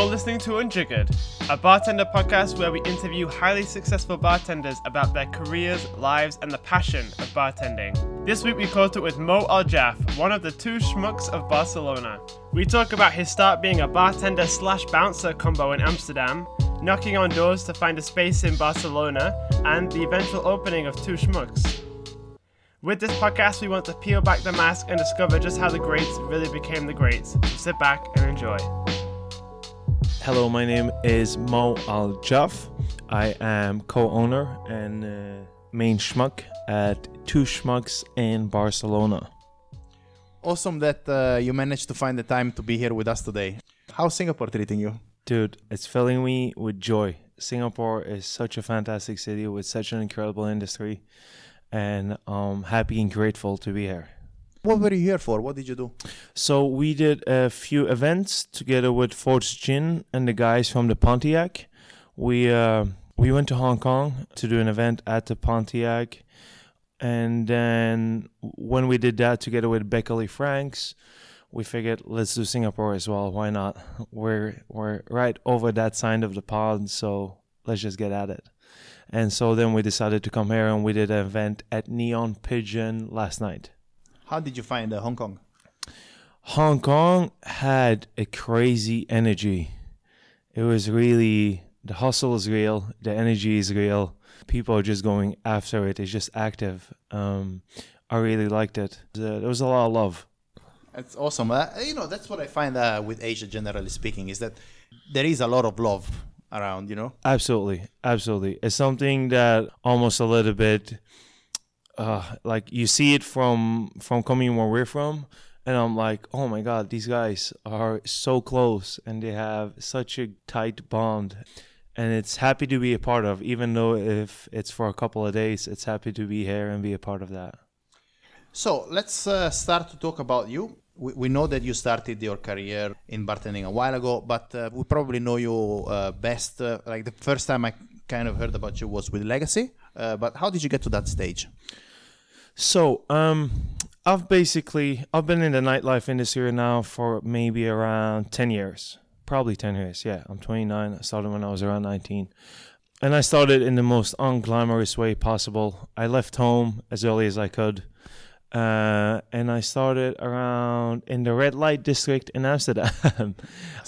You're listening to Unjiggered, a bartender podcast where we interview highly successful bartenders about their careers, lives, and the passion of bartending. This week we caught up with Moe Aljaff, one of the two schmucks of Barcelona. We talk about his start being a bartender slash bouncer combo in Amsterdam, knocking on doors to find a space in Barcelona, and the eventual opening of Two Schmucks. With this podcast, we want to peel back the mask and discover just how the greats really became the greats. So sit back and enjoy. Hello, my name is Mo Al Jaf. I am co owner and uh, main schmuck at Two Schmucks in Barcelona. Awesome that uh, you managed to find the time to be here with us today. How's Singapore treating you? Dude, it's filling me with joy. Singapore is such a fantastic city with such an incredible industry, and I'm happy and grateful to be here. What were you here for? What did you do? So we did a few events together with Forge Gin and the guys from the Pontiac. We uh, we went to Hong Kong to do an event at the Pontiac, and then when we did that together with Beckaly Franks, we figured let's do Singapore as well. Why not? We're we're right over that side of the pond, so let's just get at it. And so then we decided to come here and we did an event at Neon Pigeon last night. How did you find uh, Hong Kong? Hong Kong had a crazy energy. It was really the hustle is real, the energy is real. People are just going after it. It's just active. Um, I really liked it. There was a lot of love. That's awesome. Uh, you know, that's what I find uh, with Asia, generally speaking, is that there is a lot of love around. You know, Absolutely, absolutely. It's something that almost a little bit, uh, like you see it from from coming where we're from, and I'm like, oh my god, these guys are so close, and they have such a tight bond, and it's happy to be a part of. Even though if it's for a couple of days, it's happy to be here and be a part of that. So let's uh, start to talk about you. We, we know that you started your career in bartending a while ago, but uh, we probably know you uh, best. Uh, like the first time I kind of heard about you was with Legacy. Uh, but how did you get to that stage? So, um, I've basically I've been in the nightlife industry now for maybe around ten years, probably ten years. Yeah, I'm 29. I started when I was around 19, and I started in the most unglamorous way possible. I left home as early as I could, uh, and I started around in the red light district in Amsterdam.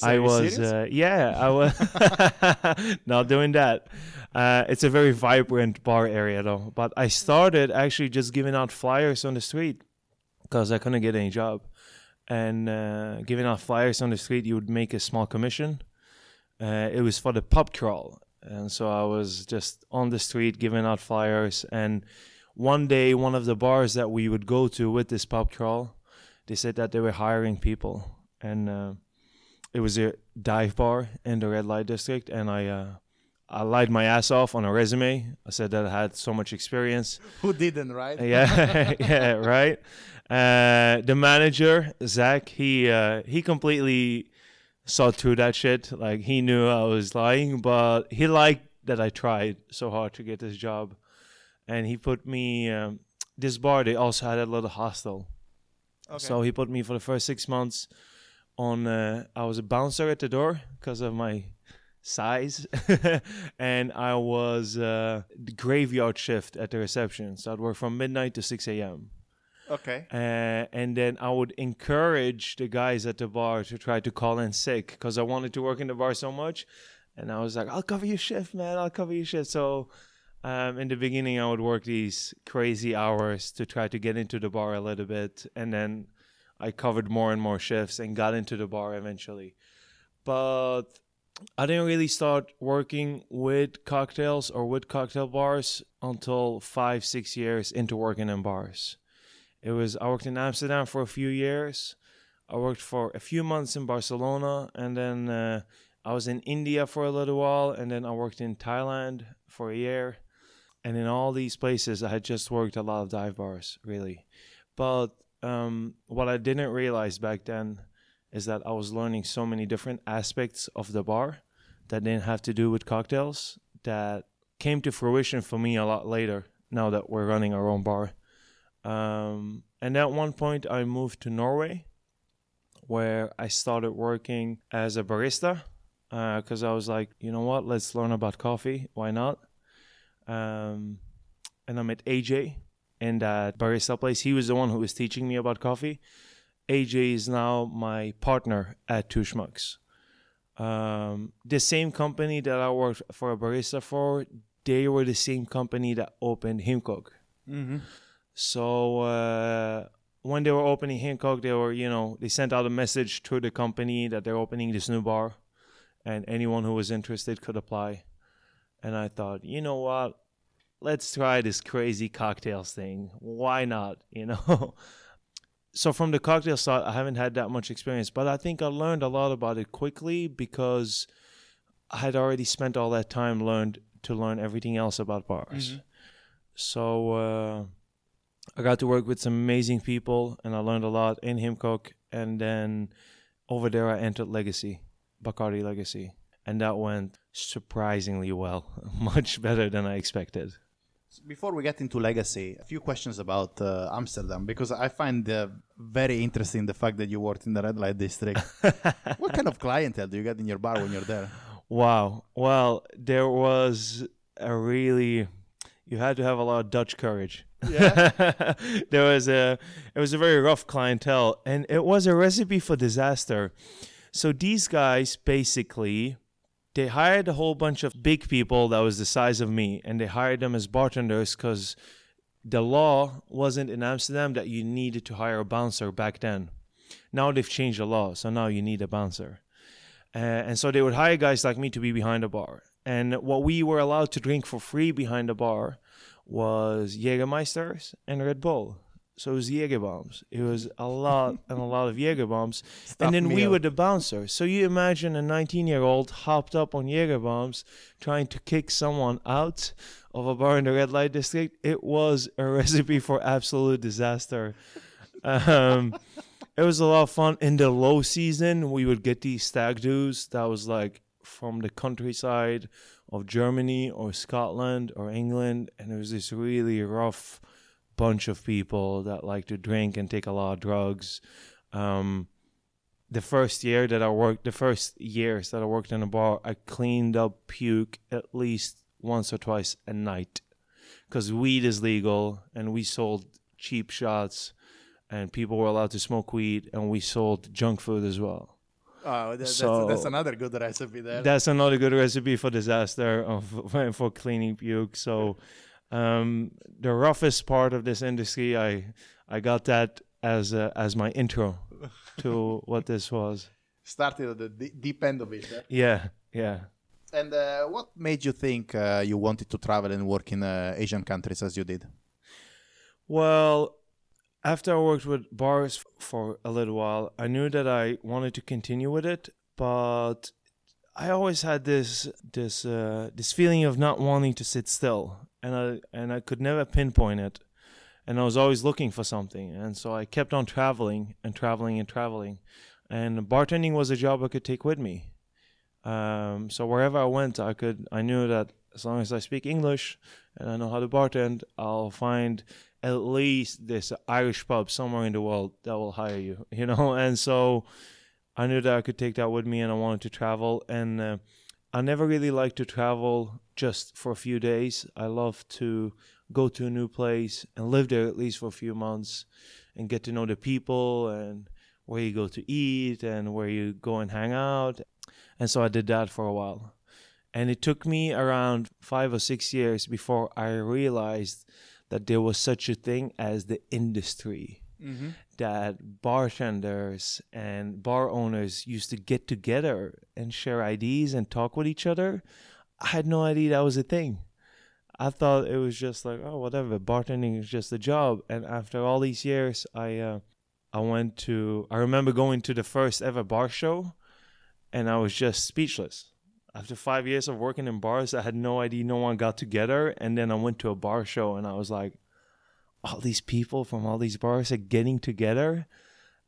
I was, uh, yeah, I was not doing that. Uh, it's a very vibrant bar area though. But I started actually just giving out flyers on the street because I couldn't get any job. And uh, giving out flyers on the street, you would make a small commission. Uh, it was for the pub crawl. And so I was just on the street giving out flyers. And one day, one of the bars that we would go to with this pub crawl, they said that they were hiring people. And uh, it was a dive bar in the red light district. And I, uh, I lied my ass off on a resume. I said that I had so much experience. Who didn't, right? Yeah, yeah, right. Uh, the manager Zach, he uh, he completely saw through that shit. Like he knew I was lying, but he liked that I tried so hard to get this job, and he put me. Um, this bar they also had a little hostel, Okay. so he put me for the first six months on. Uh, I was a bouncer at the door because of my size, and I was uh, graveyard shift at the reception. So I'd work from midnight to six a.m. okay. Uh, and then I would encourage the guys at the bar to try to call in sick because I wanted to work in the bar so much. And I was like, I'll cover your shift, man. I'll cover your shift. So um, in the beginning, I would work these crazy hours to try to get into the bar a little bit. And then I covered more and more shifts and got into the bar eventually. But I didn't really start working with cocktails or with cocktail bars until five, six years into working in bars. It was I worked in Amsterdam for a few years. I worked for a few months in Barcelona, and then uh, I was in India for a little while, and then I worked in Thailand for a year. And in all these places, I had just worked a lot of dive bars, really. But um, what I didn't realize back then is that I was learning so many different aspects of the bar that didn't have to do with cocktails that came to fruition for me a lot later. Now that we're running our own bar. Um, and at one point, I moved to Norway, where I started working as a barista. because I was like, you know what, let's learn about coffee. Why not? Um, and I met AJ in that barista place. He was the one who was teaching me about coffee. AJ is now my partner at Two Schmucks. Um, the same company that I worked for a barista for, they were the same company that opened Himkok. Mm-hmm. So uh, when they were opening Himkok, they were, you know, they sent out a message to the company that they're opening this new bar, and anyone who was interested could apply. And I thought, you know what, let's try this crazy cocktails thing. Why not? You know. So from the cocktail side, I haven't had that much experience, but I think I learned a lot about it quickly because I had already spent all that time learned to learn everything else about bars. So. Uh, I got to work with some amazing people, and I learned a lot in Himkok. And then over there, I entered Legacy, Bacardi Legacy, and that went surprisingly well, much better than I expected. Before we get into legacy, a few questions about uh, Amsterdam because I find uh, very interesting the fact that you worked in the red light district. what kind of clientele do you get in your bar when you're there? Wow. Well, there was a really you had to have a lot of Dutch courage. Yeah. there was a it was a very rough clientele and it was a recipe for disaster. So these guys basically they hired a whole bunch of big people that was the size of me and they hired them as bartenders cuz the law wasn't in Amsterdam that you needed to hire a bouncer back then. Now they've changed the law, so now you need a bouncer. Uh, and so they would hire guys like me to be behind the bar. And what we were allowed to drink for free behind the bar was Jägermeisters and Red Bull. So it was Jäger bombs. It was a lot and a lot of Jäger bombs. and then we meal. were the bouncers. So you imagine a 19 year old hopped up on Jäger bombs trying to kick someone out of a bar in the red light district. It was a recipe for absolute disaster. Um, it was a lot of fun. In the low season, we would get these stag doos that was like from the countryside of Germany or Scotland or England, and it was this really rough bunch of people that like to drink and take a lot of drugs. Um, the first year that I worked, the first years that I worked in a bar, I cleaned up puke at least once or twice a night, because weed is legal and we sold cheap shots, and people were allowed to smoke weed, and we sold junk food as well. Oh, that, So- that's, that's another good recipe there. That's another good recipe for disaster of for cleaning puke. So, um, the roughest part of this industry, I I got that as as my intro to what this was. Started at the d- deep end of it. eh? Yeah, yeah. And uh, what made you think uh, you wanted to travel and work in uh, Asian countries as you did? Well, after I worked with bars for a little while, I knew that I wanted to continue with it, but I always had this this uh, this feeling of not wanting to sit still, and I and I could never pinpoint it, and I was always looking for something, and so I kept on traveling and traveling and traveling, and bartending was a job I could take with me. Um, so wherever I went, I could I knew that as long as I speak English and I know how to bartend, I'll find at least this Irish pub somewhere in the world that will hire you, you know. And so I knew that I could take that with me, and I wanted to travel. And uh, I never really like to travel just for a few days. I love to go to a new place and live there at least for a few months and get to know the people and where you go to eat and where you go and hang out. And so I did that for a while. And it took me around five or six years before I realized that there was such a thing as the industry. Mm-hmm. That bartenders and bar owners used to get together and share ideas and talk with each other. I had no idea that was a thing. I thought it was just like, oh, whatever. Bartending is just a job. And after all these years, I uh, I went to. I remember going to the first ever bar show, and I was just speechless. After five years of working in bars, I had no idea no one got together. And then I went to a bar show, and I was like, all these people from all these bars are getting together.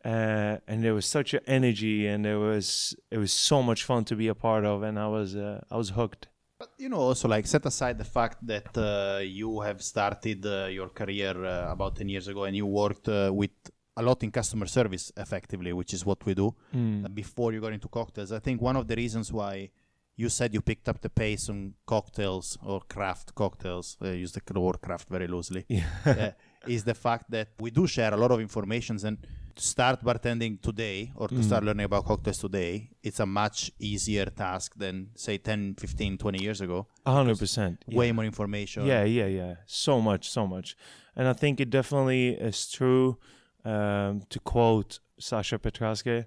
Uh, and there was such an energy, and there was it was so much fun to be a part of, and I was uh, I was hooked. But you know, also like set aside the fact that uh, you have started uh, your career uh, about ten years ago, and you worked uh, with a lot in customer service effectively, which is what we do Mm. before you got into cocktails. I think one of the reasons why you said you picked up the pace on cocktails or craft cocktails, uh, use the word craft very loosely, Yeah. uh, is the fact that we do share a lot of information and to start bartending today or to start learning about cocktails today, it's a much easier task than say 10, 15, 20 years ago. A hundred percent. Way more information. Yeah, yeah, yeah. So much, so much. And I think it definitely is true um, to quote Sasha Petraske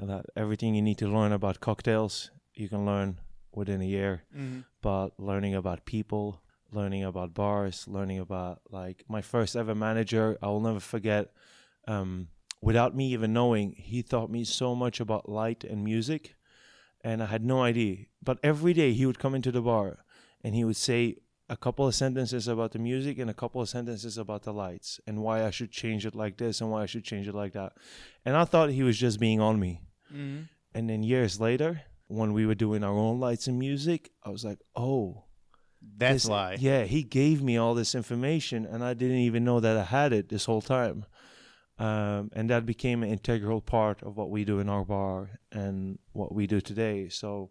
uh, that everything you need to learn about cocktails, you can learn within a year. But learning about people, learning about bars, learning about like my first ever manager, I will never forget. Um, without me even knowing, he taught me so much about light and music, and I had no idea. But every day he would come into the bar and he would say a couple of sentences about the music and a couple of sentences about the lights and why I should change it like this and why I should change it like that. And I thought he was just being on me. And then years later, when we were doing our own lights and music, I was like, oh, That's this- why. Yeah, he gave me all this information, and I didn't even know that I had it this whole time. Um, and that became an integral part of what we do in our bar and what we do today. So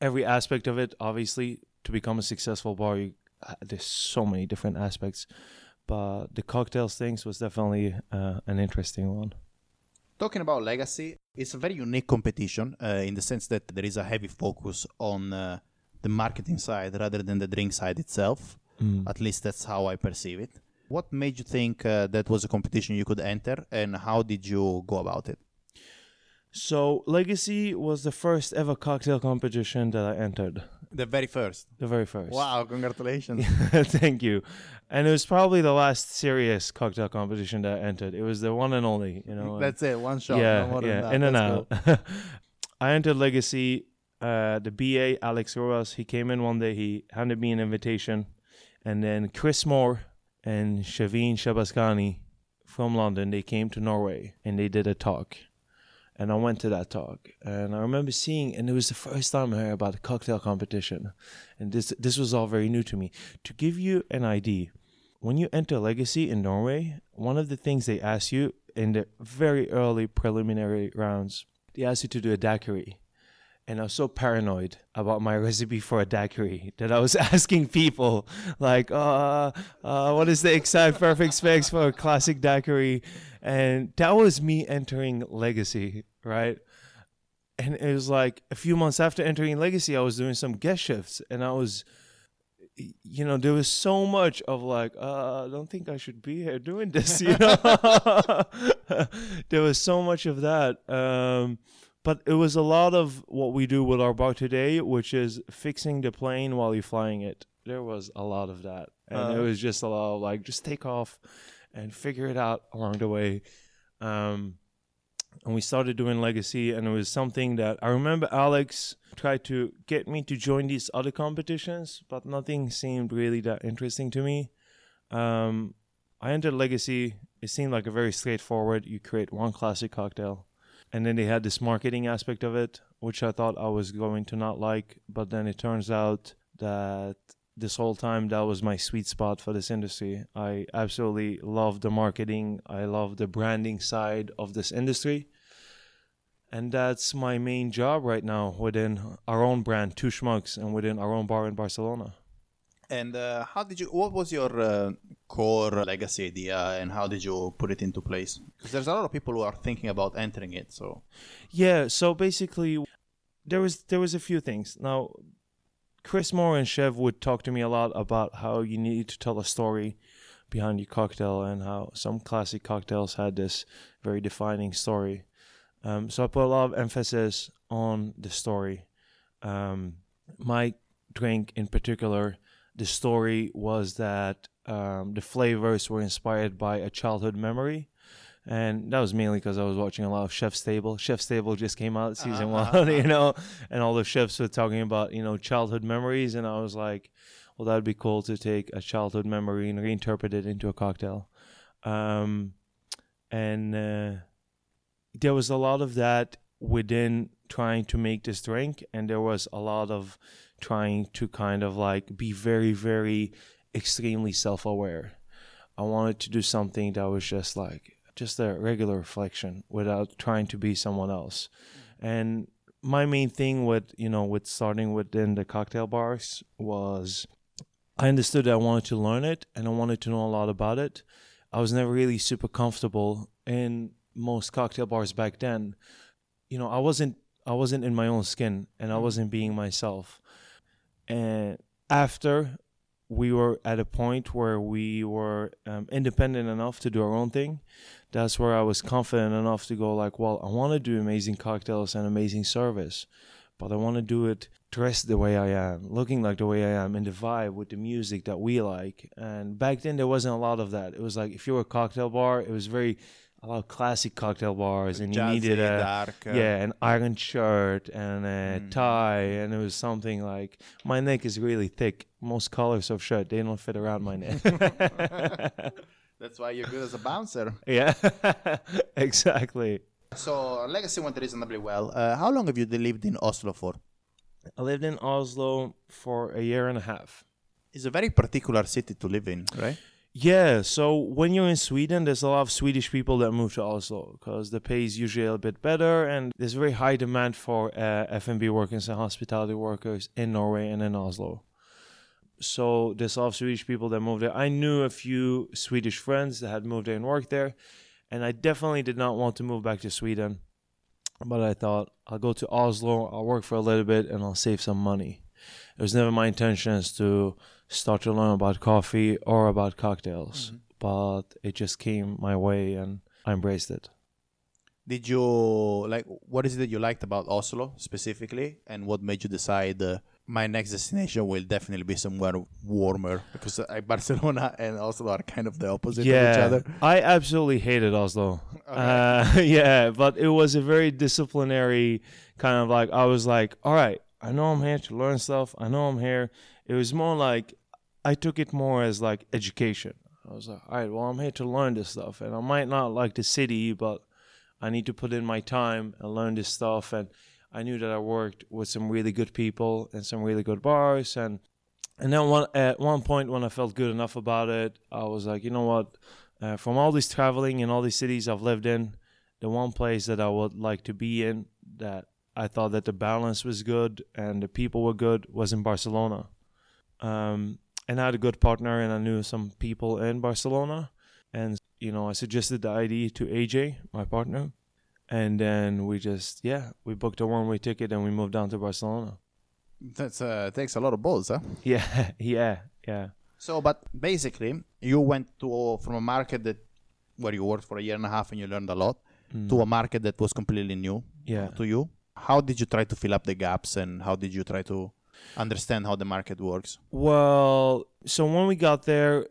every aspect of it, obviously, to become a successful bar, you, uh, there's so many different aspects. But the cocktails things was definitely uh, an interesting one. Talking about legacy, it's a very unique competition uh, in the sense that there is a heavy focus on uh, the marketing side rather than the drink side itself. At least that's how I perceive it. What made you think uh, that was a competition you could enter, and how did you go about it? So Legacy was the first ever cocktail competition that I entered. The very first. The very first. Wow! Congratulations. Thank you. And it was probably the last serious cocktail competition that I entered. It was the one and only, you know. That's it. One shot. yeah, yeah, that. in and out. I entered Legacy. Uh, the BA Alex Ruas, he came in one day. He handed me an invitation, and then Chris Moore and Shaveen Shabaskani from London, they came to Norway and they did a talk. And I went to that talk, and I remember seeing, and it was the first time I heard about a cocktail competition, and this this was all very new to me. To give you an idea, when you enter Legacy in Norway, one of the things they ask you in the very early preliminary rounds, they ask you to do a daiquiri. And I was so paranoid about my recipe for a daiquiri that I was asking people, like, uh, uh, what is the exact perfect specs for a classic daiquiri? And that was me entering Legacy, right? And it was like a few months after entering Legacy, I was doing some guest shifts and I was you know, there was so much of like, uh, I don't think I should be here doing this, you know. there was so much of that. Um, but it was a lot of what we do with our bar today, which is fixing the plane while you're flying it. There was a lot of that. And it Uh. was just a lot of like, just take off and figure it out along the way. Um, and we started doing legacy and it was something that i remember alex tried to get me to join these other competitions but nothing seemed really that interesting to me. Um, i entered legacy. It seemed like a very straightforward you create one classic cocktail and then they had this marketing aspect of it which i thought i was going to not like but then it turns out that this whole time that was my sweet spot for this industry. I absolutely love the marketing. I love the branding side of this industry. And that's my main job right now within our own brand, Two Schmucks, and within our own bar in Barcelona. And uh, how did you? What was your uh, core legacy idea, and how did you put it into place? Because there's a lot of people who are thinking about entering it. So Yeah, so basically there was there was a few things. Now Chris Moore and Chev would talk to me a lot about how you need to tell a story behind your cocktail and how some classic cocktails had this very defining story. Um, so I put a lot of emphasis on the story. Um, my drink in particular, the story was that um, the flavors were inspired by a childhood memory. And that was mainly because I was watching a lot of Chef's Table. Chef's Table just came out season one, you know, and all the chefs were talking about, you know, childhood memories. And I was like, well, that'd be cool to take a childhood memory and reinterpret it into a cocktail. Um, and uh, there was a lot of that within trying to make this drink. And there was a lot of trying to kind of like be very, very extremely self aware. I wanted to do something that was just like just a regular reflection without trying to be someone else. And my main thing with you know with starting within the cocktail bars was I understood that I wanted to learn it and I wanted to know a lot about it. I was never really super comfortable in most cocktail bars back then. You know, I wasn't I wasn't in my own skin and I wasn't being myself. And after we were at a point where we were um, independent enough to do our own thing, that's where I was confident enough to go like, well, I want to do amazing cocktails and amazing service, but I want to do it dressed the way I am, looking like the way I am, in the vibe with the music that we like. And back then there wasn't a lot of that. It was like if you were a cocktail bar, it was very a lot of classic cocktail bars, and you needed a dark, uh, yeah, an iron shirt and a Mm. tie, and it was something like my neck is really thick. Most colors of shirt they don't fit around my neck. That's why you're good as a bouncer. yeah, exactly. So Legacy went reasonably well. Uh, how long have you lived in Oslo for? I lived in Oslo for a year and a half. It's a very particular city to live in, right? Yeah, so when you're in Sweden, there's a lot of Swedish people that move to Oslo because the pay is usually a bit better, and there's very high demand for uh, F&B workers and hospitality workers in Norway and in Oslo. So there's a lot of Swedish people that moved there. I knew a few Swedish friends that had moved there and worked there, and I definitely did not want to move back to Sweden. But I thought I'll go to Oslo, I'll work for a little bit, and I'll save some money. It was never my intentions to start to learn about coffee or about cocktails, but it just came my way and I embraced it. Did you like what is it that you liked about Oslo specifically, and what made you decide uh, my next destination will definitely be somewhere warmer because uh, Barcelona and Oslo are kind of the opposite of each other. I absolutely hated Oslo. Uh, yeah, but it was a very disciplinary kind of like, I was like, all right, I know I'm here to learn stuff. I know I'm here. It was more like, I took it more as like education. I was like, all right, well, I'm here to learn this stuff. And I might not like the city, but I need to put in my time and learn this stuff. And I knew that I worked with some really good people and some really good bars. And and then one at one point when I felt good enough about it, I was like, you know what? Uh, from all this traveling and all these cities I've lived in, the one place that I would like to be in that I thought that the balance was good and the people were good was in Barcelona. Um, and I had a good partner and I knew some people in Barcelona. And, you know, I suggested the idea to AJ, my partner. And then we just, yeah, we booked a one way ticket and we moved down to Barcelona. That's uh, takes a lot of balls, huh? Yeah, yeah, yeah. So, but basically, you went to from a market that where you worked for a year and a half and you learned a lot to a market that was completely new Yeah. to you. How did you try to fill up the gaps, and how did you try to understand how the market works? Well, so when we got there,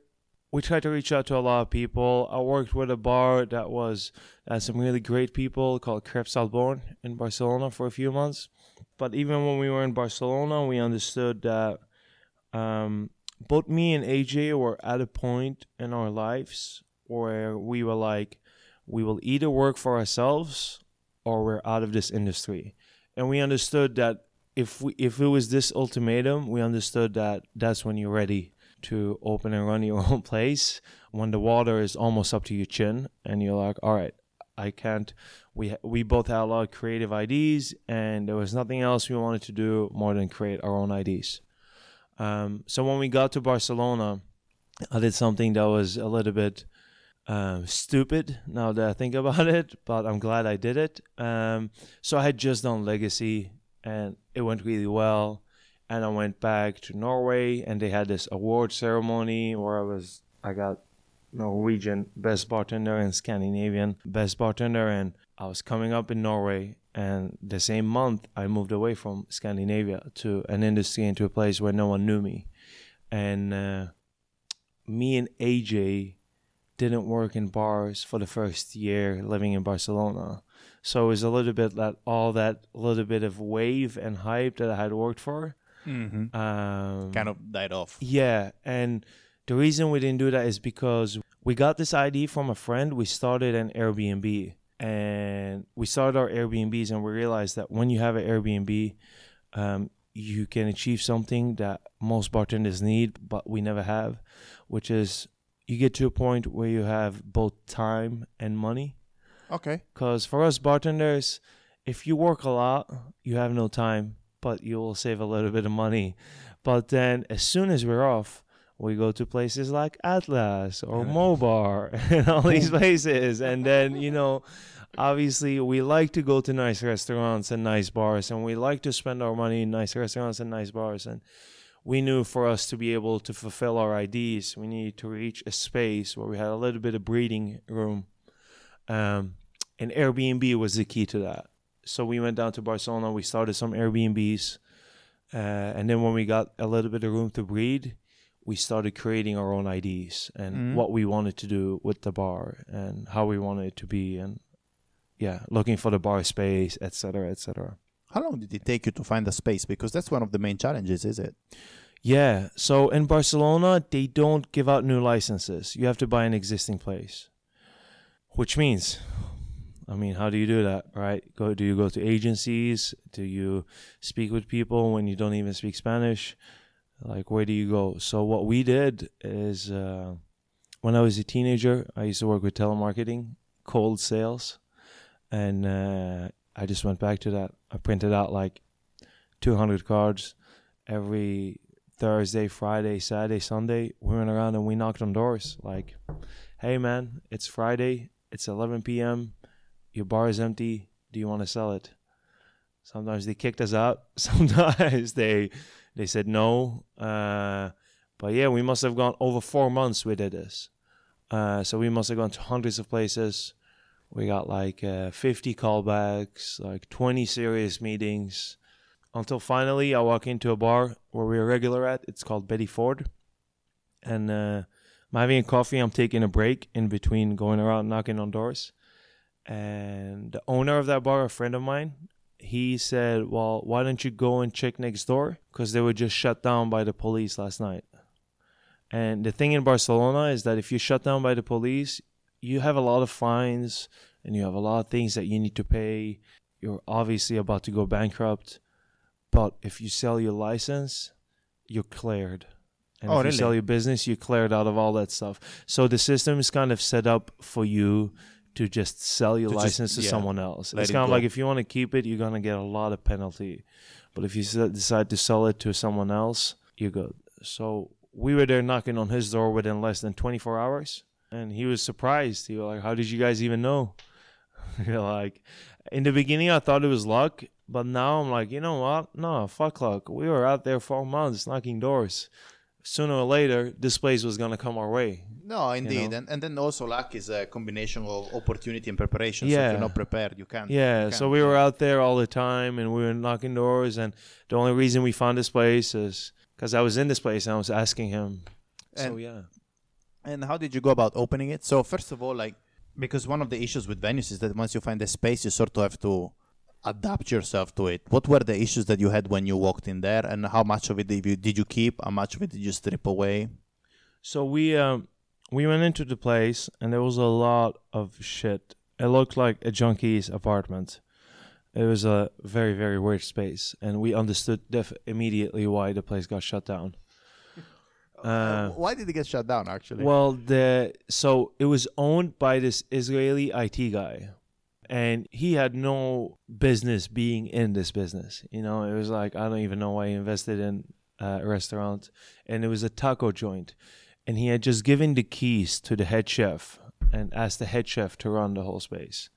we tried to reach out to a lot of people. I worked with a bar that was had some really great people called Creps al Born in Barcelona for a few months. But even when we were in Barcelona, we understood that um, both me and AJ were at a point in our lives where we were like, we will either work for ourselves or we're out of this industry. And we understood that if we if it was this ultimatum, we understood that that's when you're ready to open and run your own place. When the water is almost up to your chin, and you're like, all right, I can't. We we both had a lot of creative ideas, and there was nothing else we wanted to do more than create our own ideas. Um, so when we got to Barcelona, I did something that was a little bit um, stupid now that I think about it, but I'm glad I did it. Um, so I had just done Legacy, and it went really well. And I went back to Norway, and they had this award ceremony where I was I got Norwegian best bartender and Scandinavian best bartender, and I was coming up in Norway. And the same month, I moved away from Scandinavia to an industry and to a place where no one knew me. And uh, me and AJ didn't work in bars for the first year living in Barcelona. So it was a little bit that all that little bit of wave and hype that I had worked for. Mm-hmm. Um, Kind of died off. yeah, and the reason we didn't do that is because we got this idea from a friend. We started an Airbnb, and we started our Airbnbs, and we realized that when you have an Airbnb, um, you can achieve something that most bartenders need, but we never have, which is you get to a point where you have both time and money. Okay. Because for us bartenders, if you work a lot, you have no time, but you will save a little bit of money. But then as soon as we're off, we go to places like Atlas or Mobar and all these places. And then, you know, obviously we like to go to nice restaurants and nice bars and we like to spend our money in nice restaurants and nice bars. And we knew for us to be able to fulfill our IDs, we needed to reach a space where we had a little bit of breathing room. Um, and Airbnb was the key to that. So we went down to Barcelona, we started some Airbnbs. Uh, and then when we got a little bit of room to breathe, we started creating our own IDs and Mhm. what we wanted to do with the bar and how we wanted it to be and yeah, looking for the bar space, etc., etc. How long did it take you to find a space? Because that's one of the main challenges, is it? Yeah. So in Barcelona, they don't give out new licenses. You have to buy an existing place. Which means, I mean, how do you do that, right? Go do you go to agencies? Do you speak with people when you don't even speak Spanish? Like where do you go? So what we did is uh, when I was a teenager, I used to work with telemarketing, cold sales, and uh, I just went back to that. I printed out like 200 cards every Thursday, Friday, Saturday, Sunday, we went around and we knocked on doors like, hey man, it's Friday, it's 11 p.m., your bar is empty, do you want to sell it? Sometimes they kicked us out, sometimes they they said no. Uh, but yeah, we must have gone over four months we did this. Uh, so we must have gone to hundreds of places. We got like uh, 50 callbacks, like 20 serious meetings until finally I walk into a bar where we're regular at. It's called Betty Ford. And uh, I'm having a coffee. I'm taking a break in between going around knocking on doors. And the owner of that bar, a friend of mine, he said, Well, why don't you go and check next door? Because they were just shut down by the police last night. And the thing in Barcelona is that if you're shut down by the police, you have a lot of fines and you have a lot of things that you need to pay. You're obviously about to go bankrupt. But if you sell your license, you're cleared. And Oh, if really? you sell your business, you're cleared out of all that stuff. So the system is kind of set up for you to just sell your To just- license to yeah, someone else. It's it kind of like if you want to keep it, you're gonna get a lot of penalty. But if you decide to sell it to someone else, you're good. So we were there knocking on his door within less than 24 hours, and he was surprised. He was like, "How did you guys even know?" You're like, in the beginning, I thought it was luck, but now I'm like, you know what? No, fuck luck. We were out there for months knocking doors. Sooner or later, this place was gonna come our way. No, indeed, know? and and then also luck is a combination of opportunity and preparation. So if Yeah. you're not prepared, you can't. Yeah, you so can't. we were out there all the time and we were knocking doors. And the only reason we found this place is because I was in this place and I was asking him. so, yeah. And how did you go about opening it? So first of all, like because one of the issues with venues is that once you find a space, you sort of have to adapt yourself to it. What were the issues that you had when you walked in there, and how much of it did you, did you keep? How much of it did you strip away? So we um we went into the place and there was a lot of shit. It looked like a junkie's apartment. It was a very very weird space, and we understood def- immediately why the place got shut down. Uh, Why did it get shut down? Actually, Well, the so it was owned by this Israeli IT guy, and he had no business being in this business. You know, it was like I don't even know why he invested in uh, a restaurant, and it was a taco joint, and he had just given the keys to the head chef and asked the head chef to run the whole space,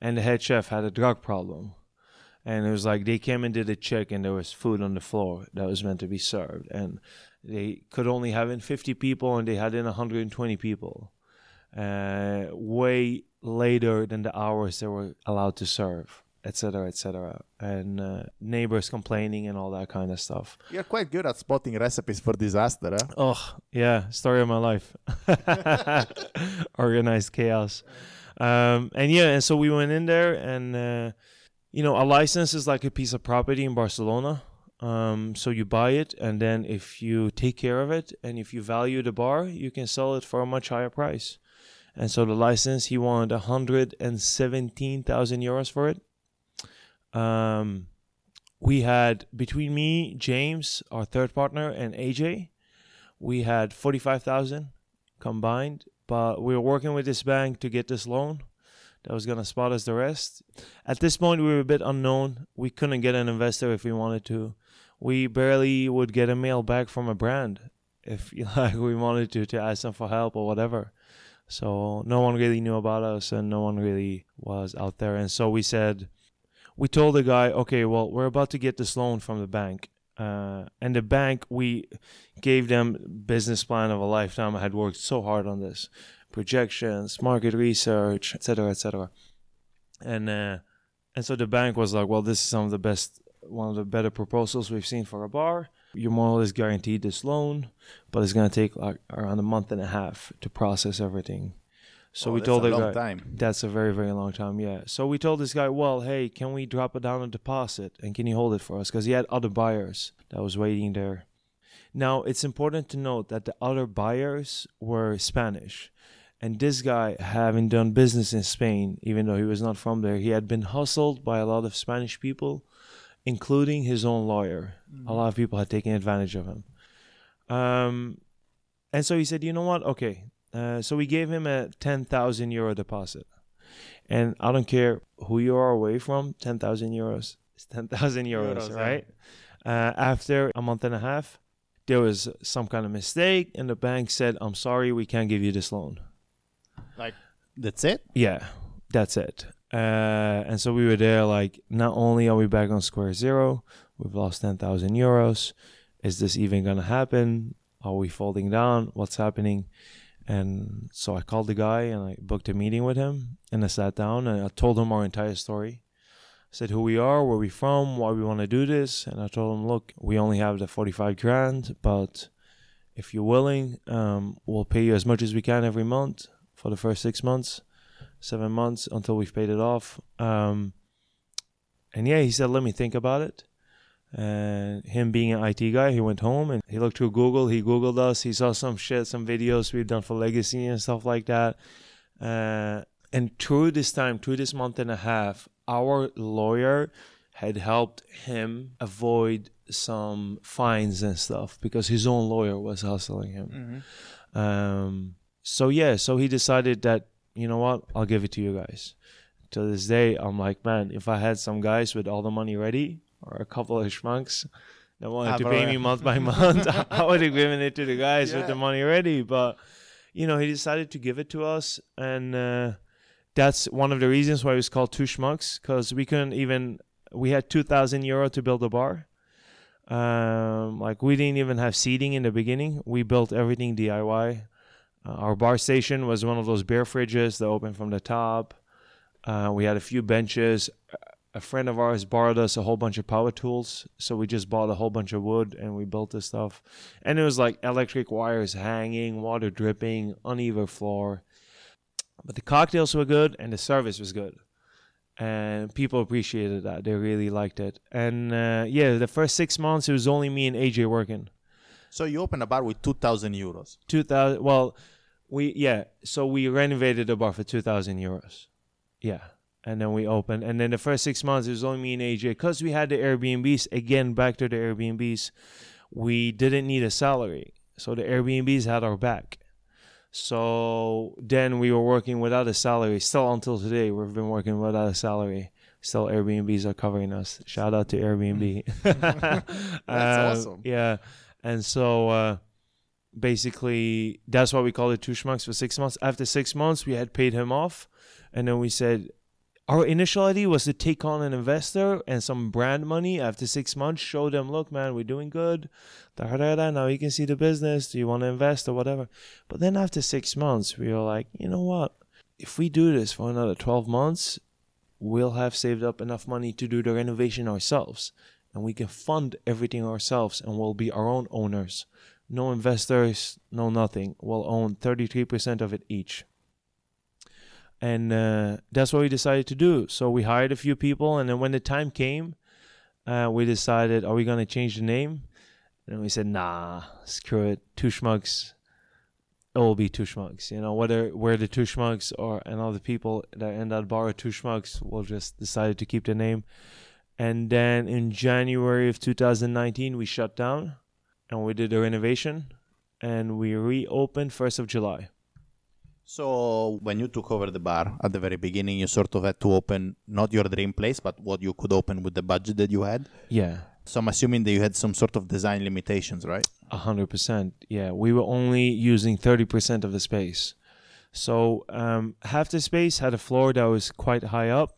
and the head chef had a drug problem. And it was like they came and did a check, and there was food on the floor that was meant to be served, and they could only have in 50 people and they had in 120 people uh, way later than the hours they were allowed to serve etc etc and uh, neighbors complaining and all that kind of stuff you're quite good at spotting recipes for disaster. Huh? oh yeah story of my life organized chaos um, and yeah and so we went in there and uh, you know a license is like a piece of property in barcelona um, so you buy it, and then if you take care of it and if you value the bar, you can sell it for a much higher price. And so the license, he wanted 117,000 euros for it. Um, we had between me, James, our third partner, and AJ, we had 45,000 combined. But we were working with this bank to get this loan that was going to spot us the rest. At this point, we were a bit unknown. We couldn't get an investor if we wanted to. We barely would get a mail back from a brand if like we wanted to to ask them for help or whatever. So no one really knew about us and no one really was out there. And so we said, we told the guy, okay, well, we're about to get this loan from the bank. Uh, and the bank, we gave them business plan of a lifetime. I had worked so hard on this, projections, market research, etc., etc. And uh, and so the bank was like, well, this is some of the best, one of the better proposals we've seen for a bar. You're more or less guaranteed this loan, but it's gonna take like around a month and a half to process everything. So Oh, we that's told a the long guy, time. that's a very, very long time, yeah. So we told this guy, well, hey, can we drop it down a deposit and can you hold it for us? Because he had other buyers that was waiting there. Now, it's important to note that the other buyers were Spanish. And this guy, having done business in Spain, even though he was not from there, he had been hustled by a lot of Spanish people, including his own lawyer. A lot of people had taken advantage of him. Um, and so he said, you know what? Okay. Uh, so we gave him a 10,000 euro deposit. And I don't care who you are away from, 10,000 euros is 10,000 euros, Euros, yeah. right? Uh, after a month and a half, there was some kind of mistake, and the bank said, I'm sorry, we can't give you this loan. Like, that's it. Yeah, that's it. Uh, and so we were there like, not only are we back on square zero, we've lost 10,000 euros. Is this even going to happen? Are we folding down? What's happening? And so I called the guy and I booked a meeting with him and I sat down and I told him our entire story. I said who we are, where we from, why we want to do this. And I told him, look, we only have the 45 grand, but if you're willing, um, we'll pay you as much as we can every month for the first six months, seven months until we've paid it off. Um, and yeah, he said, let me think about it. And him being an IT guy, he went home and he looked through Google. He Googled us. He saw some shit, some videos we've done for Legacy and stuff like that. Uh, and through this time, through this month and a half, our lawyer had helped him avoid some fines and stuff because his own lawyer was hustling him. Um, so yeah, so he decided that you know what, I'll give it to you guys. To this day, I'm like, man, if I had some guys with all the money ready, or a couple of schmucks that wanted Ah, to pay yeah. me month by month, I would have given it to the guys with the money ready. But you know, he decided to give it to us, and uh, that's one of the reasons why it was called Two Schmucks, because we couldn't even we had two thousand euro to build a bar. Um, like we didn't even have seating in the beginning. We built everything DIY. Uh, our bar station was one of those beer fridges that open from the top. Uh, we had a few benches. A friend of ours borrowed us a whole bunch of power tools, so we just bought a whole bunch of wood and we built this stuff. And it was like electric wires hanging, water dripping, uneven floor. But the cocktails were good and the service was good and people appreciated that. They really liked it. And uh, yeah, the first six months it was only me and AJ working. So you open a bar with two thousand euros. Two thousand. Well, we yeah. So we renovated the bar for two thousand euros. Yeah, and then we opened. And then the first six months it was only me and AJ because we had the Airbnbs. Again, back to the Airbnbs, we didn't need a salary, so the Airbnbs had our back. So then we were working without a salary. Still until today, we've been working without a salary. Still, Airbnbs are covering us. Shout out to Airbnb. That's Um, awesome. Yeah, and so uh, basically, that's why we called it two schmucks for six months. After six months, we had paid him off, and then we said our initial idea was to take on an investor and some brand money. After six months, show them, look, man, we're doing good. Da, da, da, now you can see the business. Do you want to invest or whatever? But then after six months, we were like, you know what? If we do this for another 12 months, we'll have saved up enough money to do the renovation ourselves. And we can fund everything ourselves and we'll be our own owners. No investors, no nothing. We'll own 33% of it each. And uh, that's what we decided to do. So we hired a few people. And then when the time came, uh, we decided, are we going to change the name? And we said, nah, screw it. Two schmucks. It will be two schmucks. You know, whether we're the two schmucks or and other people that in that bar two schmucks, we'll just decided to keep the name. And then in January of 2019, we shut down and we did a renovation. and we reopened 1st of July. So when you took over the bar at the very beginning, you sort of had to open not your dream place, but what you could open with the budget that you had. Yeah. So I'm assuming that you had some sort of design limitations, right? A hundred percent. Yeah, we were only using thirty percent of the space. So um, half the space had a floor that was quite high up,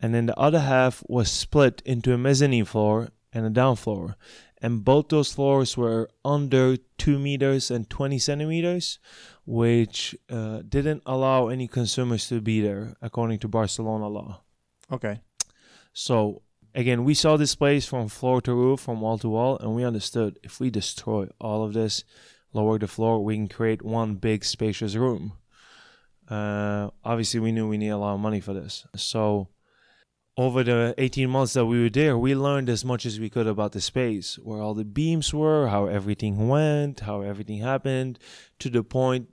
and then the other half was split into a mezzanine floor and a down floor. And both those floors were under two meters and twenty centimeters, which uh, didn't allow any consumers to be there, according to Barcelona law. Okay. So again, we saw this place from floor to roof, from wall to wall, and we understood if we destroy all of this, lower the floor, we can create one big spacious room. Uh, obviously, we knew we need a lot of money for this. So, over the 18 months that we were there, we learned as much as we could about the space, where all the beams were, how everything went, how everything happened, to the point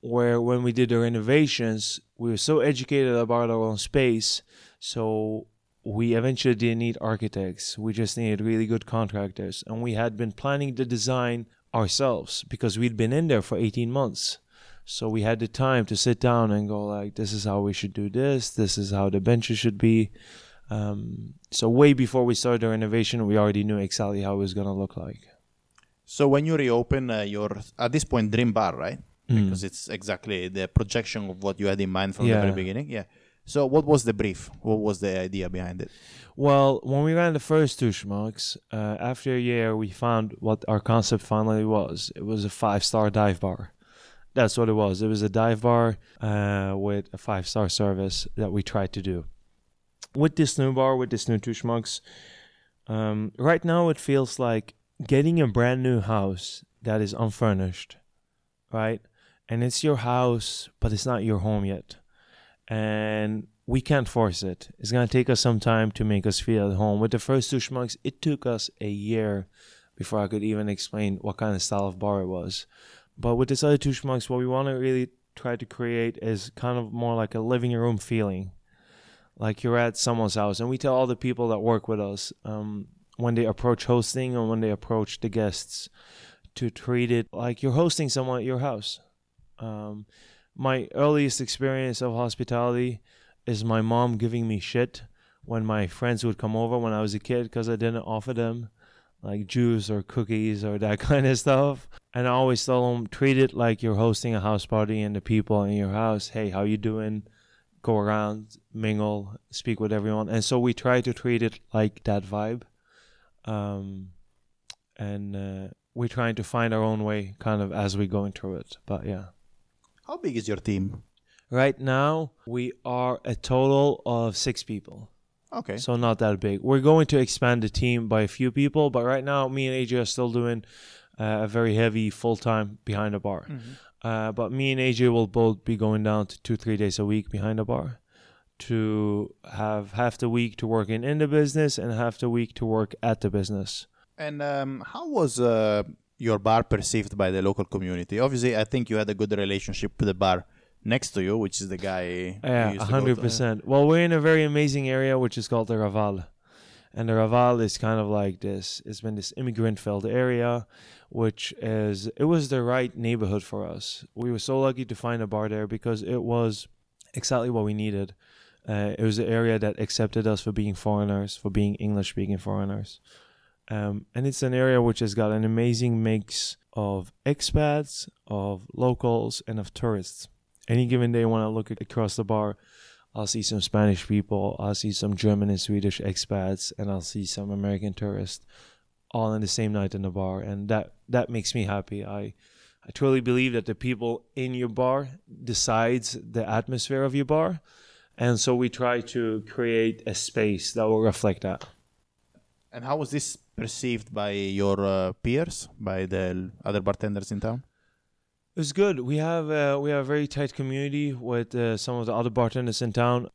where when we did the renovations, we were so educated about our own space. So we eventually didn't need architects. We just needed really good contractors. And we had been planning the design ourselves because we'd been in there for 18 months. So we had the time to sit down and go like, this is how we should do this. This is how the benches should be. Um, so way before we started the renovation, we already knew exactly how it was going to look like. So when you reopen uh, your at this point dream bar, right? Because it's exactly the projection of what you had in mind from the very beginning. Yeah. So what was the brief? What was the idea behind it? Well, when we ran the first two schmucks, uh, after a year, we found what our concept finally was. It was a five star dive bar. That's what it was. It was a dive bar uh, with a five star service that we tried to do. With this new bar, with this new two schmucks, um, right now it feels like getting a brand new house that is unfurnished, right? And it's your house, but it's not your home yet and we can't force it. It's gonna take us some time to make us feel at home. With the first two schmucks, it took us a year before I could even explain what kind of style of bar it was. But with this other two schmucks, what we want to really try to create is kind of more like a living room feeling, like you're at someone's house. And we tell all the people that work with us um, when they approach hosting or when they approach the guests to treat it like you're hosting someone at your house. Um, my earliest experience of hospitality is my mom giving me shit when my friends would come over when I was a kid because I didn't offer them like juice or cookies or that kind of stuff. And I always tell them treat it like you're hosting a house party and the people in your house, hey, how you doing? Go around, mingle, speak with everyone. And so we try to treat it like that vibe. Um, and uh, we're trying to find our own way kind of as we're going through it. But yeah. How big is your team? Right now, we are a total of six people. Okay. So not that big. We're going to expand the team by a few people, but right now, me and AJ are still doing uh, a very heavy full time behind the bar. Uh, but me and AJ will both be going down to two, three days a week behind the bar to have half the week to work in, in the business and half the week to work at the business. And um, how was uh, your bar perceived by the local community? Obviously, I think you had a good relationship with the bar next to you, which is the guy. Yeah, hundred percent. Well, we're in a very amazing area which is called the Raval, and the Raval is kind of like this. It's been this immigrant-filled area, which is it was the right neighborhood for us. We were so lucky to find a bar there because it was exactly what we needed. Uh, it was an area that accepted us for being foreigners, for being English-speaking foreigners, um, and it's an area which has got an amazing mix of expats, of locals, and of tourists any given day when I look across the bar, I'll see some Spanish people, I'll see some German and Swedish expats, and I'll see some American tourists, all in the same night in the bar, and that that makes me happy. I I truly believe that the people in your bar decides the atmosphere of your bar, and so we try to create a space that will reflect that. And how was this perceived by your uh, peers, by the other bartenders in town? It's good. We have uh, we have a very tight community with uh, some of the other bartenders in town.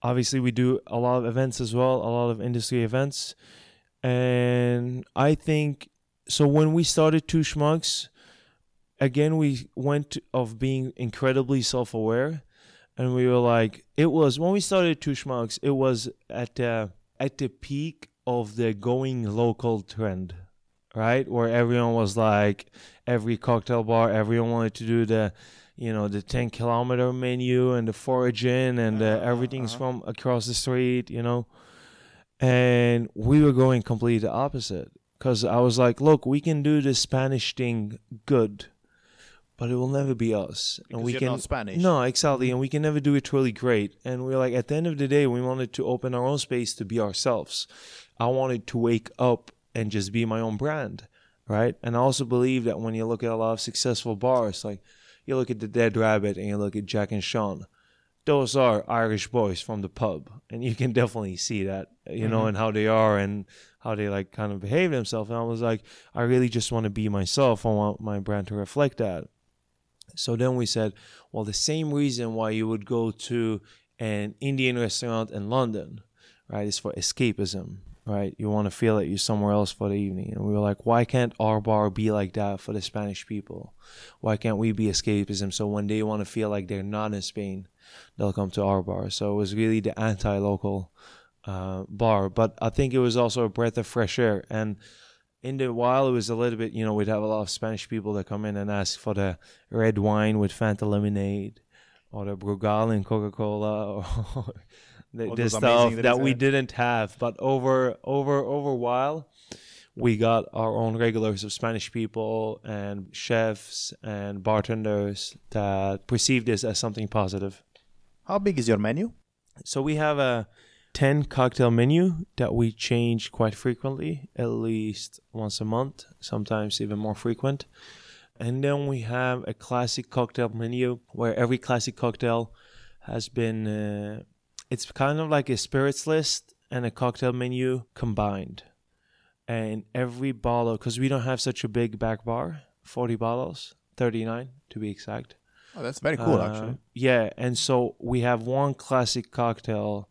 Obviously, we do a lot of events as well, a lot of industry events, and I think so. When we started Two Schmucks, again we went of being incredibly self-aware, and we were like, it was when we started Two Schmucks, it was at uh, at the peak of the going local trend right? Where everyone was like, every cocktail bar, everyone wanted to do the, you know, the 10 kilometer menu and the foraging and uh, everything's uh-huh. from across the street, you know. And we were going completely the opposite because I was like, look, we can do the Spanish thing good, but it will never be us. Because and we can not Spanish. no, exactly. And we can never do it really great. And we're like, at the end of the day, we wanted to open our own space to be ourselves. I wanted to wake up and just be my own brand, right? And I also believe that when you look at a lot of successful bars, like you look at the Dead Rabbit and you look at Jack and Sean, those are Irish boys from the pub. And you can definitely see that, you know, mm-hmm. and how they are and how they like kind of behave themselves. And I was like, I really just want to be myself. I want my brand to reflect that. So then we said, well, the same reason why you would go to an Indian restaurant in London, right, is for escapism, right? You want to feel that you're somewhere else for the evening. And we were like, why can't our bar be like that for the Spanish people? Why can't we be escapism? So when they want to feel like they're not in Spain, they'll come to our bar. So it was really the anti local uh, bar. But I think it was also a breath of fresh air. And in the while it was a little bit you know we'd have a lot of spanish people that come in and ask for the red wine with fanta lemonade or the brugal and coca-cola or the, the stuff that we drinks, didn't have but over over over a while we got our own regulars of spanish people and chefs and bartenders that perceived this as something positive How big is your menu? so we have a 10 cocktail menu that we change quite frequently, at least once a month, sometimes even more frequent. And then we have a classic cocktail menu where every classic cocktail has been, uh, it's kind of like a spirits list and a cocktail menu combined. And every bottle, because we don't have such a big back bar, 40 bottles, 39 to be exact. Oh, that's very cool, Uh, actually. Yeah, and so we have one classic cocktail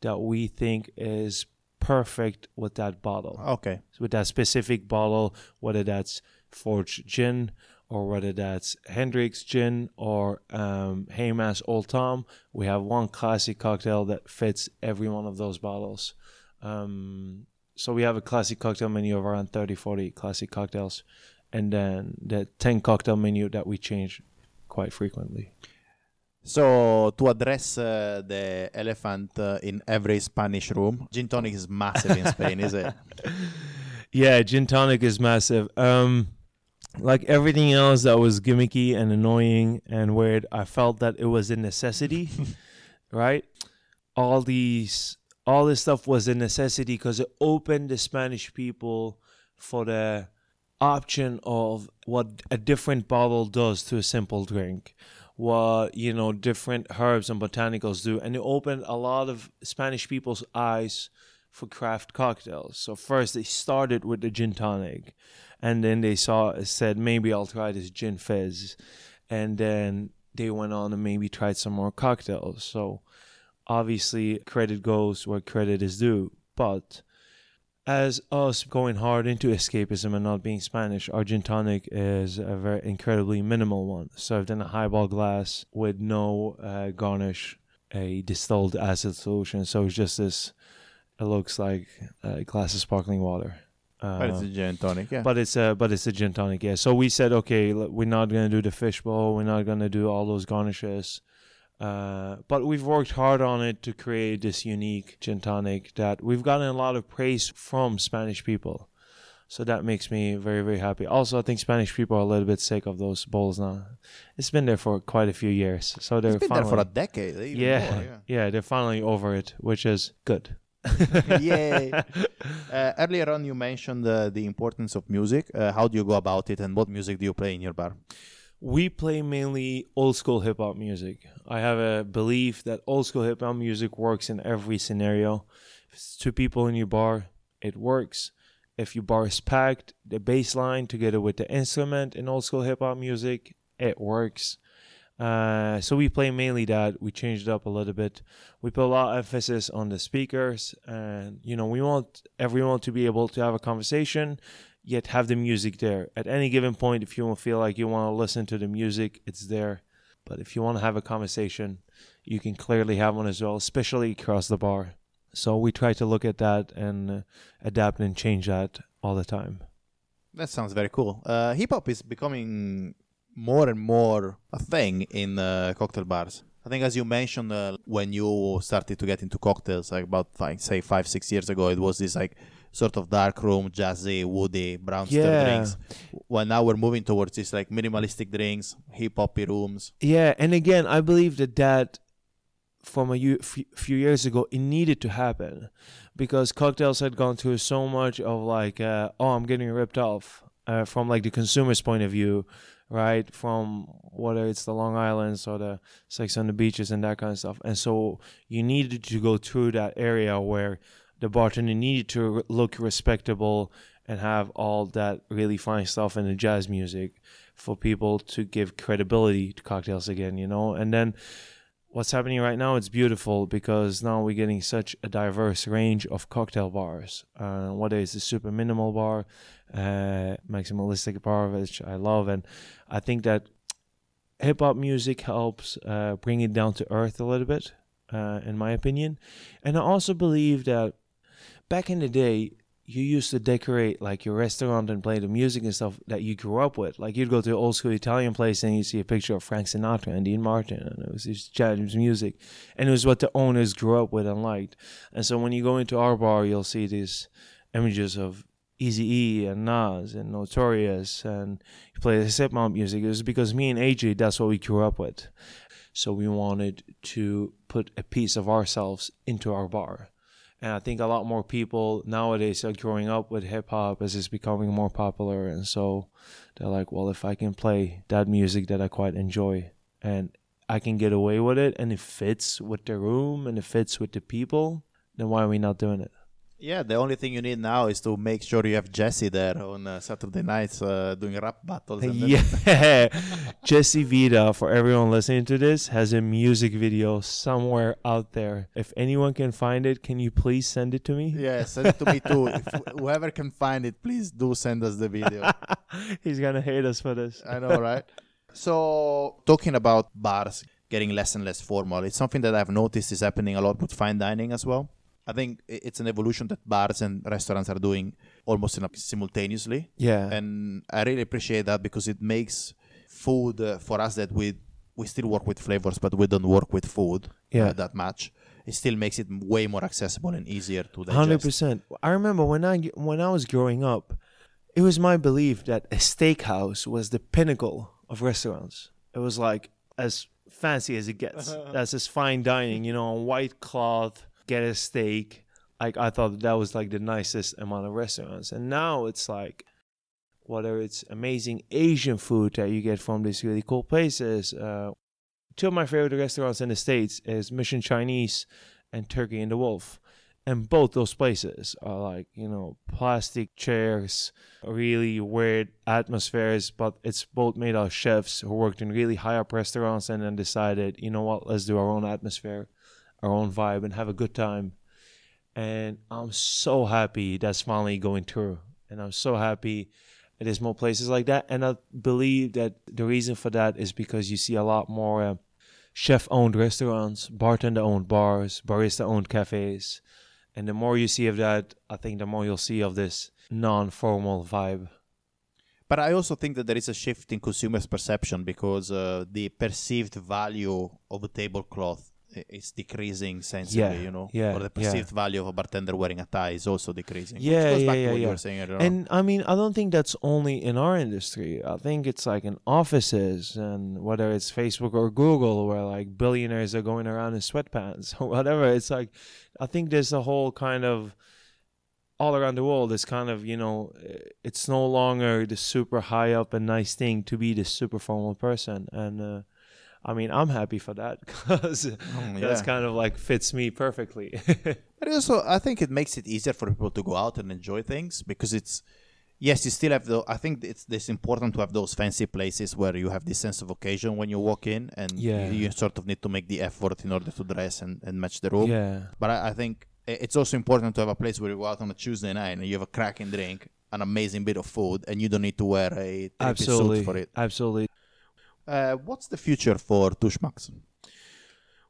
that we think is perfect with that bottle, Okay. with that specific bottle, whether that's forged Gin or whether that's Hendrick's Gin or um, Hayman's Old Tom. We have one classic cocktail that fits every one of those bottles. Um, so we have a classic cocktail menu of around 30, 40 classic cocktails. And then the 10 cocktail menu that we change quite frequently. So to address uh, the elephant uh, in every Spanish room, gin tonic is massive in Spain, is it? Yeah, gin tonic is massive. Um, like everything else that was gimmicky and annoying and weird, I felt that it was a necessity, right? All these, all this stuff was a necessity because it opened the Spanish people for the option of what a different bottle does to a simple drink what you know different herbs and botanicals do and it opened a lot of spanish people's eyes for craft cocktails so first they started with the gin tonic and then they saw said maybe i'll try this gin fizz and then they went on and maybe tried some more cocktails so obviously credit goes where credit is due but as us going hard into escapism and not being Spanish, our gin tonic is a very incredibly minimal one, served in a highball glass with no uh, garnish, a distilled acid solution. So it's just this. It looks like a glass of sparkling water. Uh, But it's a gin tonic, yeah. but it's a but it's a gin tonic, yeah. So we said, okay, we're not gonna do the fishbowl, we're not gonna do all those garnishes, uh, but we've worked hard on it to create this unique gin tonic that we've gotten a lot of praise from Spanish people. So that makes me very very happy. Also, I think Spanish people are a little bit sick of those bowls now. It's been there for quite a few years, so they're it's been there for a decade. yeah, more, yeah, they're finally over it, which is good. Yay. Uh, earlier on, you mentioned uh, the importance of music. Uh, how do you go about it, and what music do you play in your bar? We play mainly old school hip hop music. I have a belief that old school hip hop music works in every scenario. If it's two people in your bar, it works. If your bar is packed, the bass line together with the instrument in old school hip hop music, it works. Uh, so we play mainly that. We changed it up a little bit. We put a lot of emphasis on the speakers, and you know we want everyone to be able to have a conversation, yet have the music there at any given point. If you feel like you want to listen to the music, it's there. But if you want to have a conversation, you can clearly have one as well, especially across the bar. So we try to look at that and uh, adapt and change that all the time. That sounds very cool. Uh, hip hop is becoming more and more a thing in uh, cocktail bars. I think, as you mentioned, uh, when you started to get into cocktails, like about like say five six years ago, it was this like sort of dark room, jazzy, woody, brown stir Yeah. drinks. Well, now we're moving towards this like minimalistic drinks, hip hoppy rooms. Yeah, and again, I believe that that from a few few years ago, it needed to happen because cocktails had gone through so much of like, uh, oh, I'm getting ripped off uh, from like the consumer's point of view, right? From whether it's the Long Islands or the Sex on the Beaches and that kind of stuff, and so you needed to go through that area where the bartender needed to look respectable and have all that really fine stuff in the jazz music for people to give credibility to cocktails again, you know? And then what's happening right now, it's beautiful because now we're getting such a diverse range of cocktail bars. Uh, whether it's a super minimal bar, uh, maximalistic bar, which I love. And I think that hip hop music helps uh, bring it down to earth a little bit, uh, in my opinion. And I also believe that back in the day, you used to decorate like your restaurant and play the music and stuff that you grew up with. Like you'd go to an old school Italian place and you see a picture of Frank Sinatra and Dean Martin, and it was this jazz music, and it was what the owners grew up with and liked. And so when you go into our bar, you'll see these images of Easy E and Nas and Notorious, and you play the hip hop music. It was because me and AJ, that's what we grew up with. So we wanted to put a piece of ourselves into our bar. And I think a lot more people nowadays are growing up with hip hop as it's becoming more popular. And so they're like, well, if I can play that music that I quite enjoy and I can get away with it and it fits with the room and it fits with the people, then why are we not doing it? Yeah, the only thing you need now is to make sure you have Jesse there on uh, Saturday nights uh, doing rap battles. And Yeah. Jesse Vida, for everyone listening to this, has a music video somewhere out there. If anyone can find it, can you please send it to me? Yeah, send it to me too. If whoever can find it, please do send us the video. He's gonna hate us for this. I know, right? So, talking about bars getting less and less formal, it's something that I've noticed is happening a lot with fine dining as well. I think it's an evolution that bars and restaurants are doing almost in a, simultaneously. Yeah. and I really appreciate that because it makes food uh, for us that we we still work with flavors, but we don't work with food uh, Yeah. that much. It still makes it way more accessible and easier to digest. Hundred percent. I remember when I when I was growing up, it was my belief that a steakhouse was the pinnacle of restaurants. It was like as fancy as it gets. That's as fine dining, you know, on white cloth, get a steak. Like I thought that was like the nicest amount of restaurants, and now it's like whether it's amazing Asian food that you get from these really cool places. Uh, two of my favorite restaurants in the states is Mission Chinese and Turkey and the Wolf and both those places are like you know plastic chairs really weird atmospheres but it's both made of chefs who worked in really high up restaurants and then decided you know what let's do our own atmosphere our own vibe and have a good time. And i'm so happy that's finally going through. And i'm so happy there's more places like that. And i believe that the reason for that is because you see a lot more uh, chef owned restaurants bartender owned bars barista owned cafes. And the more you see of that, I think the more you'll see of this non-formal vibe. But I also think that there is a shift in consumers' perception because uh, the perceived value of a tablecloth i- is decreasing sensibly, Yeah, you know, yeah, or the yeah. perceived value of a bartender wearing a tie is also decreasing. Which Yeah, goes yeah, back to yeah, you yeah. were saying. And I mean, I don't think that's only in our industry. I think it's like in offices and whether it's Facebook or Google, where like billionaires are going around in sweatpants or whatever. It's like, I think there's a whole kind of all around the world. It's kind of you know, it's no longer the super high up and nice thing to be the super formal person. And uh, I mean, I'm happy for that because mm, that's yeah. kind of like fits me perfectly. But also, I think it makes it easier for people to go out and enjoy things because it's yes, you still have the. I think it's it's important to have those fancy places where you have this sense of occasion when you walk in, and Yeah. you, you sort of need to make the effort in order to dress and, and match the room. yeah. But I, I think it's also important to have a place where you go out on a Tuesday night and you have a cracking drink, an amazing bit of food, and you don't need to wear a Absolutely. suit for it. Absolutely. Uh, what's the future for Two Schmucks?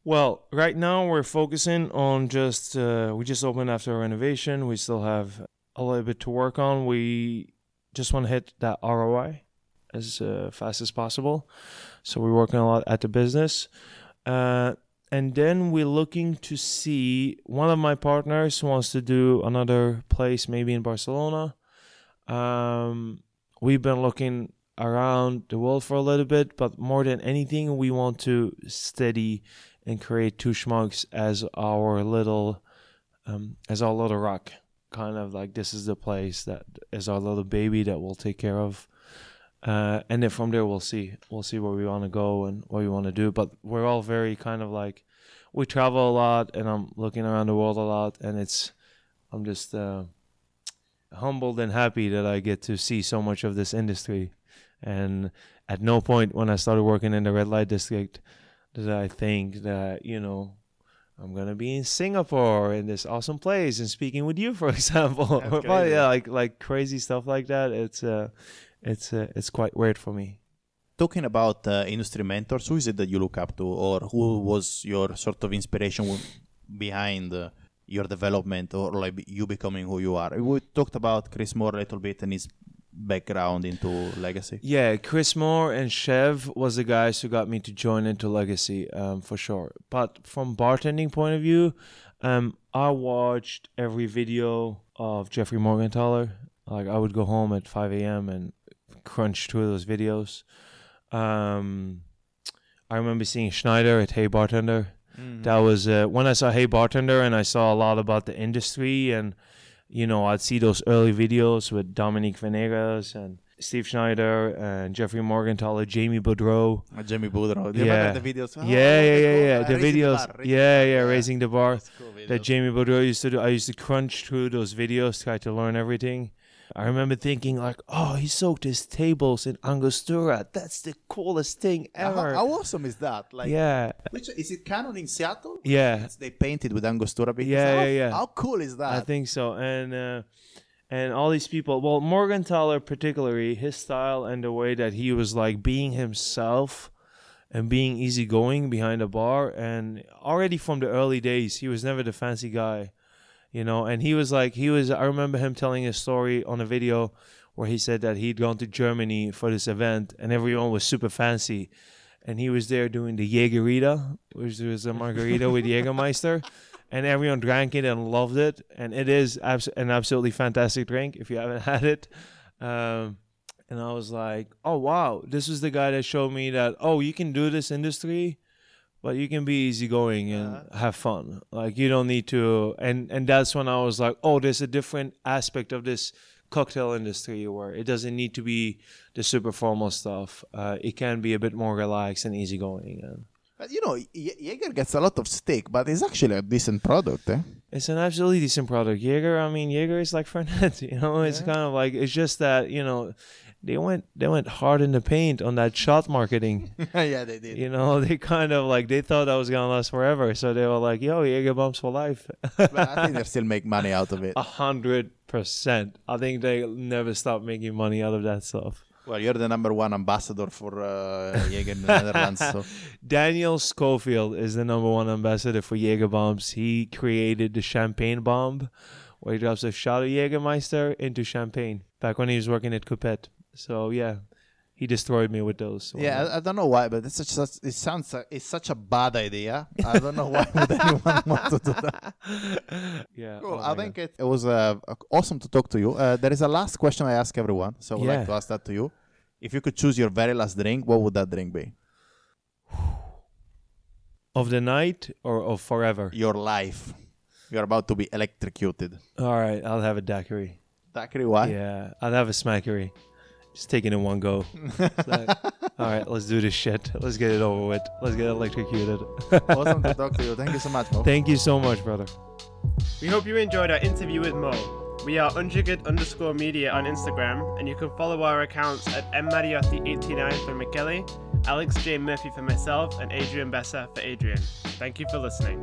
Well, right now we're focusing on just uh, we just opened after renovation. We still have a little bit to work on. We just want to hit that ROI as uh, fast as possible. So we're working a lot at the business. Uh, and then we're looking to see one of my partners wants to do another place, maybe in Barcelona. Um, we've been looking around the world for a little bit, but more than anything, we want to steady and create two schmucks as our little, um, as our little rock. Kind of like this is the place that is our little baby that we'll take care of. Uh, and then from there we'll see we'll see where we want to go and what we want to do but we're all very kind of like we travel a lot and i'm looking around the world a lot and it's i'm just uh, humbled and happy that i get to see so much of this industry and at no point when i started working in the red light district did i think that you know I'm gonna be in Singapore in this awesome place and speaking with you, for example. That's but yeah, like like crazy stuff like that. It's uh, it's uh, it's quite weird for me. Talking about uh, industry mentors, who is it that you look up to, or who was your sort of inspiration behind uh, your development, or like you becoming who you are? We talked about Chris Moore a little bit and his background into legacy. Yeah, Chris Moore and Chev was the guys who got me to join into Legacy, um, for sure. But from bartending point of view, um, I watched every video of Jeffrey Morgenthaler. Like I would go home at 5 a.m. and crunch two of those videos. Um, I remember seeing Schneider at Hey Bartender. That was uh, when I saw Hey Bartender, and I saw a lot about the industry, and you know, I'd see those early videos with Dominic Venegas and Steve Schneider and Jeffrey Morgenthaler, Jamie Boudreau. Uh, Jamie Boudreau. Do Yeah. the videos? Oh, yeah, yeah, yeah, yeah. Uh, The videos, Bar, Raising yeah, yeah, raising the bar. Cool That. Jamie Boudreau used to do. I used to crunch through those videos, try to learn everything. I remember thinking like, oh, he soaked his tables in Angostura. That's the coolest thing ever. how awesome is that? Like, yeah, which is it? Canon in Seattle? yeah. It's- they painted with Angostura bitters. Yeah, how, yeah, yeah. How cool is that? I think so. And uh, and all these people. Well, Morgan Morgenthaler particularly, his style and the way that he was like being himself and being easygoing behind the bar. And already from the early days, he was never the fancy guy, you know. And he was like, he was. I remember him telling a story on a video where he said that he'd gone to Germany for this event and everyone was super fancy. And he was there doing the Jägerita, which was a margarita with Jägermeister and everyone drank it and loved it. And it is abs- an absolutely fantastic drink if you haven't had it. Um, and I was like, oh wow, this is the guy that showed me that oh you can do this industry, but you can be easygoing and have fun. Like you don't need to. And and that's when I was like, oh, there's a different aspect of this cocktail industry where it doesn't need to be the super formal stuff. Uh, it can be a bit more relaxed and easygoing. And you know, Jaeger gets a lot of stick, but it's actually a decent product. Eh? It's an absolutely decent product. Jaeger, I mean, Jaeger is like Fernet. You know, it's kind of like it's just that you know, they went they went hard in the paint on that shot marketing. yeah, they did. you know, they kind of like they thought that was gonna last forever, so they were like, "Yo, Jaeger bombs for life." but I think they still make money out of it. A hundred percent. I think they never stop making money out of that stuff. Well, you're the number one ambassador for uh, Jaeger in the Netherlands. So. Daniel Schofield is the number one ambassador for Jaeger bombs. He created the champagne bomb, where he drops a shot of Jägermeister into champagne. Back when he was working at Coupette. So yeah, he destroyed me with those. Yeah, I, I don't know why, but it's such, such it sounds like it's such a bad idea. I don't know why would anyone want to do that. yeah. Cool. oh I think it, it was uh, awesome to talk to you. Uh, there is a last question I ask everyone, so I would Yeah. like to ask that to you. If you could choose your very last drink, what would that drink be? Of the night or of forever. Your life. You're about to be electrocuted. All right, I'll have a daiquiri. Daiquiri, why? Yeah, I'll have a smackery. Just take it in one go. Like, all right, let's do this shit. Let's get it over with. Let's get electrocuted. awesome to talk to you. Thank you so much, Moe. Thank you so much, brother. We hope you enjoyed our interview with Moe. We are unjiggered underscore media on Instagram, and you can follow our accounts at mmariotti89 for Michele, Alex J. Murphy for myself, and Adrian Bessa for Adrian. Thank you for listening.